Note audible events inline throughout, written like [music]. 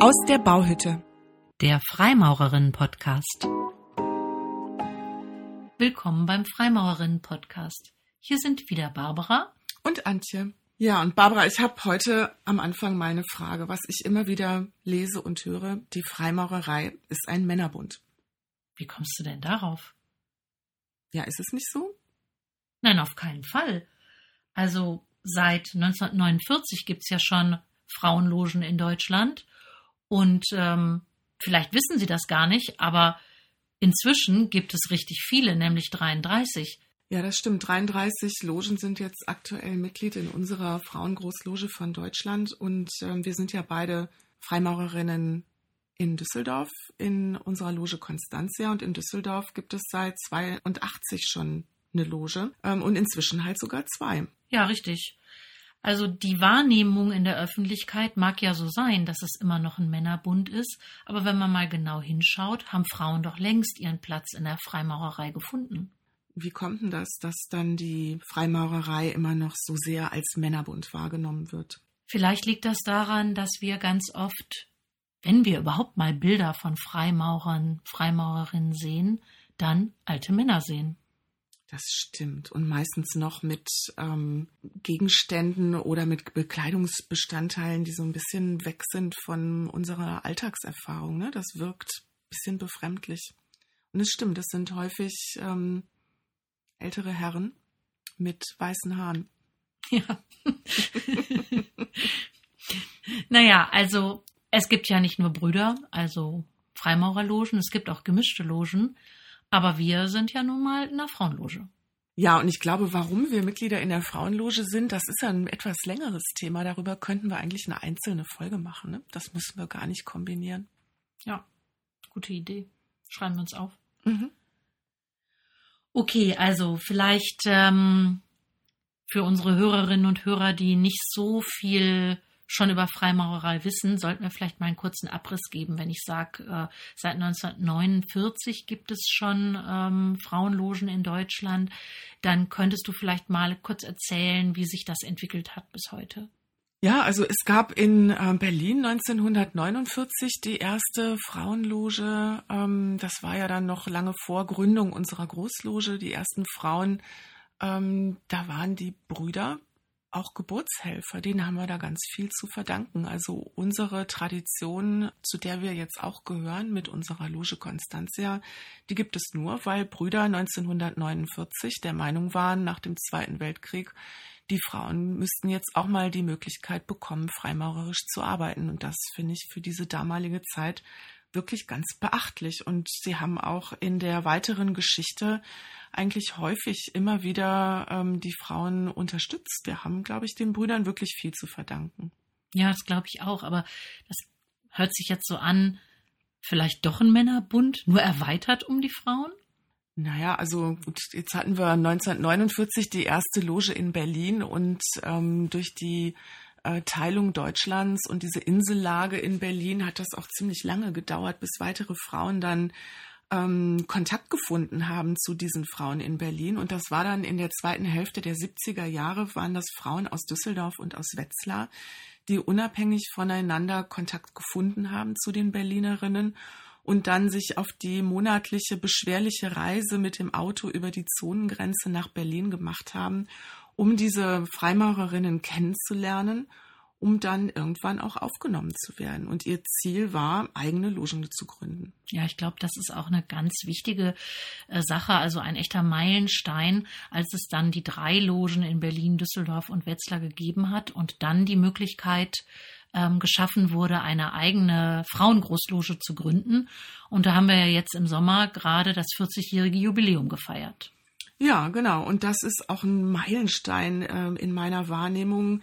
Aus der Bauhütte. Der Freimaurerinnen-Podcast. Willkommen beim Freimaurerinnen-Podcast. Hier sind wieder Barbara und Antje. Ja, und Barbara, ich habe heute am Anfang meine Frage, was ich immer wieder lese und höre. Die Freimaurerei ist ein Männerbund. Wie kommst du denn darauf? Ja, ist es nicht so? Nein, auf keinen Fall. Also seit 1949 gibt es ja schon Frauenlogen in Deutschland. Und ähm, vielleicht wissen Sie das gar nicht, aber inzwischen gibt es richtig viele, nämlich 33. Ja, das stimmt. 33 Logen sind jetzt aktuell Mitglied in unserer Frauengroßloge von Deutschland. Und ähm, wir sind ja beide Freimaurerinnen in Düsseldorf, in unserer Loge Constantia. Und in Düsseldorf gibt es seit 82 schon eine Loge ähm, und inzwischen halt sogar zwei. Ja, richtig. Also die Wahrnehmung in der Öffentlichkeit mag ja so sein, dass es immer noch ein Männerbund ist, aber wenn man mal genau hinschaut, haben Frauen doch längst ihren Platz in der Freimaurerei gefunden. Wie kommt denn das, dass dann die Freimaurerei immer noch so sehr als Männerbund wahrgenommen wird? Vielleicht liegt das daran, dass wir ganz oft, wenn wir überhaupt mal Bilder von Freimaurern, Freimaurerinnen sehen, dann alte Männer sehen. Das stimmt. Und meistens noch mit ähm, Gegenständen oder mit Bekleidungsbestandteilen, die so ein bisschen weg sind von unserer Alltagserfahrung. Ne? Das wirkt ein bisschen befremdlich. Und es stimmt, das sind häufig ähm, ältere Herren mit weißen Haaren. Ja. [laughs] naja, also es gibt ja nicht nur Brüder, also Freimaurerlogen, es gibt auch gemischte Logen. Aber wir sind ja nun mal in der Frauenloge. Ja, und ich glaube, warum wir Mitglieder in der Frauenloge sind, das ist ja ein etwas längeres Thema. Darüber könnten wir eigentlich eine einzelne Folge machen. Ne? Das müssen wir gar nicht kombinieren. Ja, gute Idee. Schreiben wir uns auf. Mhm. Okay, also vielleicht ähm, für unsere Hörerinnen und Hörer, die nicht so viel schon über Freimaurerei wissen, sollten wir vielleicht mal einen kurzen Abriss geben. Wenn ich sage, äh, seit 1949 gibt es schon ähm, Frauenlogen in Deutschland, dann könntest du vielleicht mal kurz erzählen, wie sich das entwickelt hat bis heute. Ja, also es gab in äh, Berlin 1949 die erste Frauenloge. Ähm, das war ja dann noch lange vor Gründung unserer Großloge. Die ersten Frauen, ähm, da waren die Brüder auch Geburtshelfer, denen haben wir da ganz viel zu verdanken. Also unsere Tradition, zu der wir jetzt auch gehören mit unserer Loge Constantia, die gibt es nur, weil Brüder 1949 der Meinung waren, nach dem Zweiten Weltkrieg, die Frauen müssten jetzt auch mal die Möglichkeit bekommen, freimaurerisch zu arbeiten. Und das finde ich für diese damalige Zeit wirklich ganz beachtlich. Und sie haben auch in der weiteren Geschichte eigentlich häufig immer wieder ähm, die Frauen unterstützt. Wir haben, glaube ich, den Brüdern wirklich viel zu verdanken. Ja, das glaube ich auch. Aber das hört sich jetzt so an, vielleicht doch ein Männerbund, nur erweitert um die Frauen? Naja, also gut, jetzt hatten wir 1949 die erste Loge in Berlin und ähm, durch die äh, Teilung Deutschlands und diese Insellage in Berlin hat das auch ziemlich lange gedauert, bis weitere Frauen dann ähm, Kontakt gefunden haben zu diesen Frauen in Berlin. Und das war dann in der zweiten Hälfte der 70er Jahre, waren das Frauen aus Düsseldorf und aus Wetzlar, die unabhängig voneinander Kontakt gefunden haben zu den Berlinerinnen und dann sich auf die monatliche beschwerliche Reise mit dem Auto über die Zonengrenze nach Berlin gemacht haben um diese Freimaurerinnen kennenzulernen, um dann irgendwann auch aufgenommen zu werden. Und ihr Ziel war, eigene Logen zu gründen. Ja, ich glaube, das ist auch eine ganz wichtige äh, Sache, also ein echter Meilenstein, als es dann die drei Logen in Berlin, Düsseldorf und Wetzlar gegeben hat und dann die Möglichkeit ähm, geschaffen wurde, eine eigene Frauengroßloge zu gründen. Und da haben wir ja jetzt im Sommer gerade das 40-jährige Jubiläum gefeiert. Ja, genau. Und das ist auch ein Meilenstein äh, in meiner Wahrnehmung,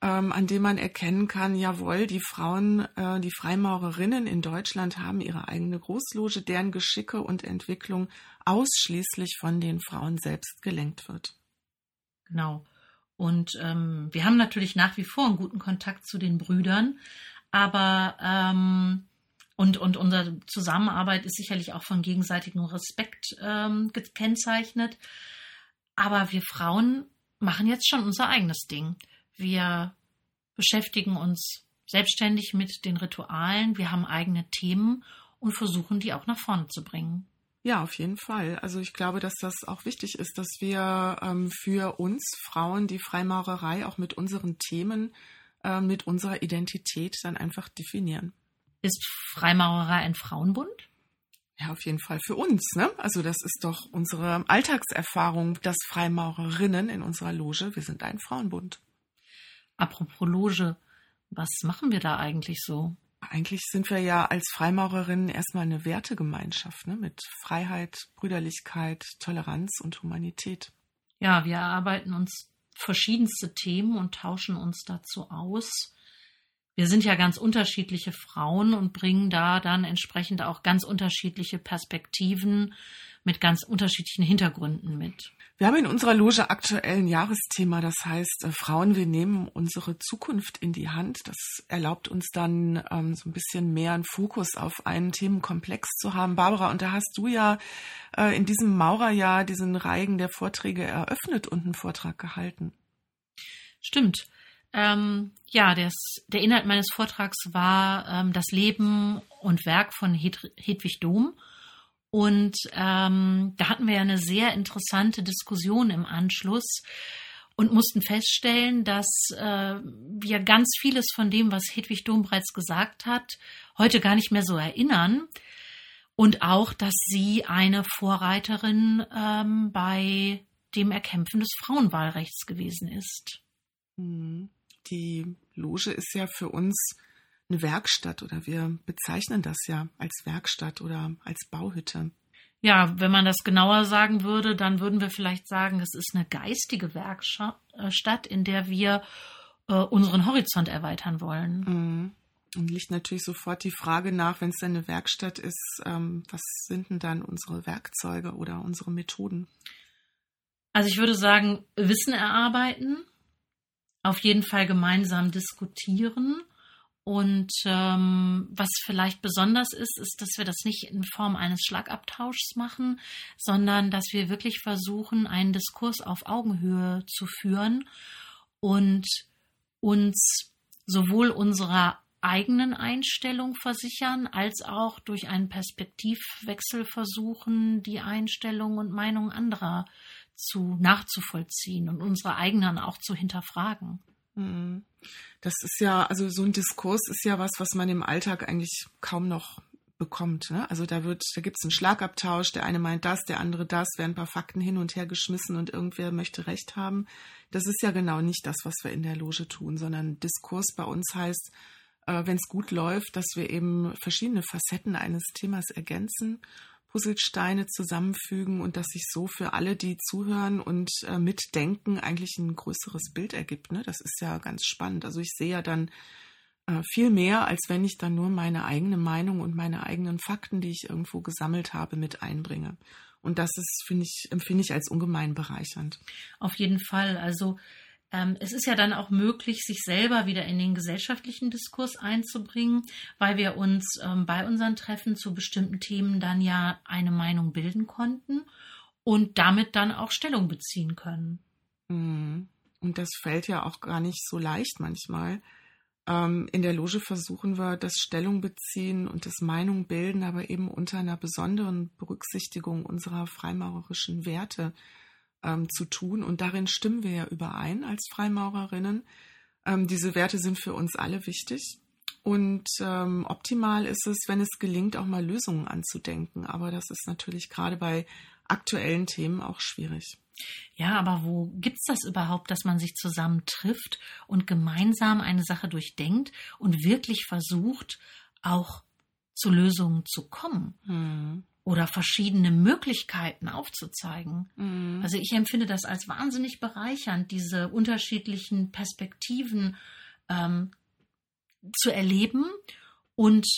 ähm, an dem man erkennen kann, jawohl, die Frauen, äh, die Freimaurerinnen in Deutschland haben ihre eigene Großloge, deren Geschicke und Entwicklung ausschließlich von den Frauen selbst gelenkt wird. Genau. Und ähm, wir haben natürlich nach wie vor einen guten Kontakt zu den Brüdern, aber ähm, und, und unsere Zusammenarbeit ist sicherlich auch von gegenseitigem Respekt ähm, gekennzeichnet. Aber wir Frauen machen jetzt schon unser eigenes Ding. Wir beschäftigen uns selbstständig mit den Ritualen, wir haben eigene Themen und versuchen die auch nach vorne zu bringen. Ja, auf jeden Fall. Also ich glaube, dass das auch wichtig ist, dass wir ähm, für uns Frauen die Freimaurerei auch mit unseren Themen, äh, mit unserer Identität dann einfach definieren. Ist Freimaurerei ein Frauenbund? Ja, auf jeden Fall für uns. Ne? Also das ist doch unsere Alltagserfahrung, dass Freimaurerinnen in unserer Loge, wir sind ein Frauenbund. Apropos Loge, was machen wir da eigentlich so? Eigentlich sind wir ja als Freimaurerinnen erstmal eine Wertegemeinschaft ne? mit Freiheit, Brüderlichkeit, Toleranz und Humanität. Ja, wir erarbeiten uns verschiedenste Themen und tauschen uns dazu aus wir sind ja ganz unterschiedliche Frauen und bringen da dann entsprechend auch ganz unterschiedliche Perspektiven mit ganz unterschiedlichen Hintergründen mit. Wir haben in unserer Loge aktuell ein Jahresthema, das heißt äh, Frauen, wir nehmen unsere Zukunft in die Hand. Das erlaubt uns dann ähm, so ein bisschen mehr einen Fokus auf einen Themenkomplex zu haben. Barbara, und da hast du ja äh, in diesem Maurerjahr diesen Reigen der Vorträge eröffnet und einen Vortrag gehalten. Stimmt. Ähm, ja, des, der Inhalt meines Vortrags war ähm, das Leben und Werk von Hed Hedwig Dom. Und ähm, da hatten wir ja eine sehr interessante Diskussion im Anschluss und mussten feststellen, dass äh, wir ganz vieles von dem, was Hedwig Dom bereits gesagt hat, heute gar nicht mehr so erinnern. Und auch, dass sie eine Vorreiterin ähm, bei dem Erkämpfen des Frauenwahlrechts gewesen ist. Mhm die Loge ist ja für uns eine Werkstatt oder wir bezeichnen das ja als Werkstatt oder als Bauhütte. Ja, wenn man das genauer sagen würde, dann würden wir vielleicht sagen, es ist eine geistige Werkstatt, in der wir äh, unseren Horizont erweitern wollen. Mhm. Und liegt natürlich sofort die Frage nach, wenn es denn eine Werkstatt ist, ähm, was sind denn dann unsere Werkzeuge oder unsere Methoden? Also ich würde sagen, Wissen erarbeiten, auf jeden Fall gemeinsam diskutieren. Und ähm, was vielleicht besonders ist, ist, dass wir das nicht in Form eines Schlagabtauschs machen, sondern dass wir wirklich versuchen, einen Diskurs auf Augenhöhe zu führen und uns sowohl unserer eigenen Einstellung versichern, als auch durch einen Perspektivwechsel versuchen, die Einstellung und Meinung anderer zu nachzuvollziehen und unsere eigenen auch zu hinterfragen. Mhm. Das ist ja, also so ein Diskurs ist ja was, was man im Alltag eigentlich kaum noch bekommt. Ne? Also da wird, da gibt es einen Schlagabtausch, der eine meint das, der andere das, werden ein paar Fakten hin und her geschmissen und irgendwer möchte Recht haben. Das ist ja genau nicht das, was wir in der Loge tun, sondern Diskurs bei uns heißt, äh, wenn es gut läuft, dass wir eben verschiedene Facetten eines Themas ergänzen Puzzlesteine zusammenfügen und dass sich so für alle, die zuhören und äh, mitdenken, eigentlich ein größeres Bild ergibt. Ne? Das ist ja ganz spannend. Also ich sehe ja dann äh, viel mehr, als wenn ich dann nur meine eigene Meinung und meine eigenen Fakten, die ich irgendwo gesammelt habe, mit einbringe. Und das ist, finde ich, empfinde ich als ungemein bereichernd. Auf jeden Fall. Also es ist ja dann auch möglich, sich selber wieder in den gesellschaftlichen Diskurs einzubringen, weil wir uns ähm, bei unseren Treffen zu bestimmten Themen dann ja eine Meinung bilden konnten und damit dann auch Stellung beziehen können. Mhm. Und das fällt ja auch gar nicht so leicht manchmal. Ähm, in der Loge versuchen wir das Stellung beziehen und das Meinung bilden, aber eben unter einer besonderen Berücksichtigung unserer freimaurerischen Werte ähm, zu tun. Und darin stimmen wir ja überein als Freimaurerinnen. Ähm, diese Werte sind für uns alle wichtig. Und ähm, optimal ist es, wenn es gelingt, auch mal Lösungen anzudenken. Aber das ist natürlich gerade bei aktuellen Themen auch schwierig. Ja, aber wo gibt es das überhaupt, dass man sich zusammen trifft und gemeinsam eine Sache durchdenkt und wirklich versucht, auch zu Lösungen zu kommen? Hm oder verschiedene Möglichkeiten aufzuzeigen. Mhm. Also ich empfinde das als wahnsinnig bereichernd, diese unterschiedlichen Perspektiven ähm, zu erleben und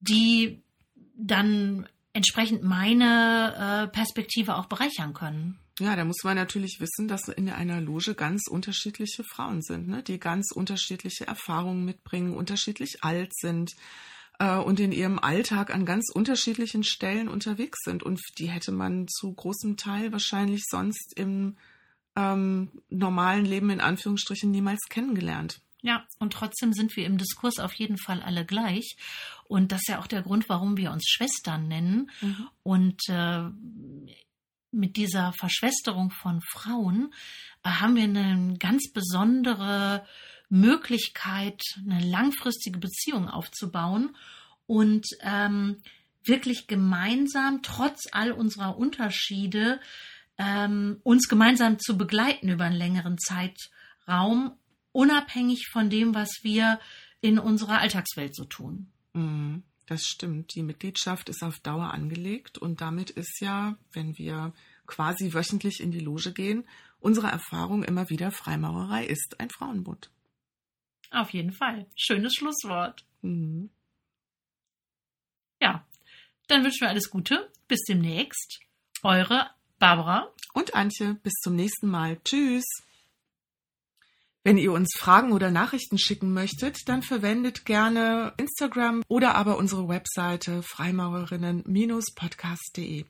die dann entsprechend meine äh, Perspektive auch bereichern können. Ja, da muss man natürlich wissen, dass in einer Loge ganz unterschiedliche Frauen sind, ne? die ganz unterschiedliche Erfahrungen mitbringen, unterschiedlich alt sind, äh, und in ihrem Alltag an ganz unterschiedlichen Stellen unterwegs sind. Und die hätte man zu großem Teil wahrscheinlich sonst im ähm, normalen Leben in Anführungsstrichen niemals kennengelernt. Ja, und trotzdem sind wir im Diskurs auf jeden Fall alle gleich. Und das ist ja auch der Grund, warum wir uns Schwestern nennen. Mhm. Und äh, mit dieser Verschwesterung von Frauen äh, haben wir eine ganz besondere Möglichkeit, eine langfristige Beziehung aufzubauen und ähm, wirklich gemeinsam, trotz all unserer Unterschiede, ähm, uns gemeinsam zu begleiten über einen längeren Zeitraum unabhängig von dem, was wir in unserer Alltagswelt so tun. Mhm, das stimmt. Die Mitgliedschaft ist auf Dauer angelegt und damit ist ja, wenn wir quasi wöchentlich in die Loge gehen, unsere Erfahrung immer wieder Freimaurerei ist ein Frauenbund. Auf jeden Fall. Schönes Schlusswort. Mhm. Ja, dann wünschen wir alles Gute. Bis demnächst. Eure Barbara und Antje. Bis zum nächsten Mal. Tschüss. Wenn ihr uns Fragen oder Nachrichten schicken möchtet, dann verwendet gerne Instagram oder aber unsere Webseite freimaurerinnen-podcast.de.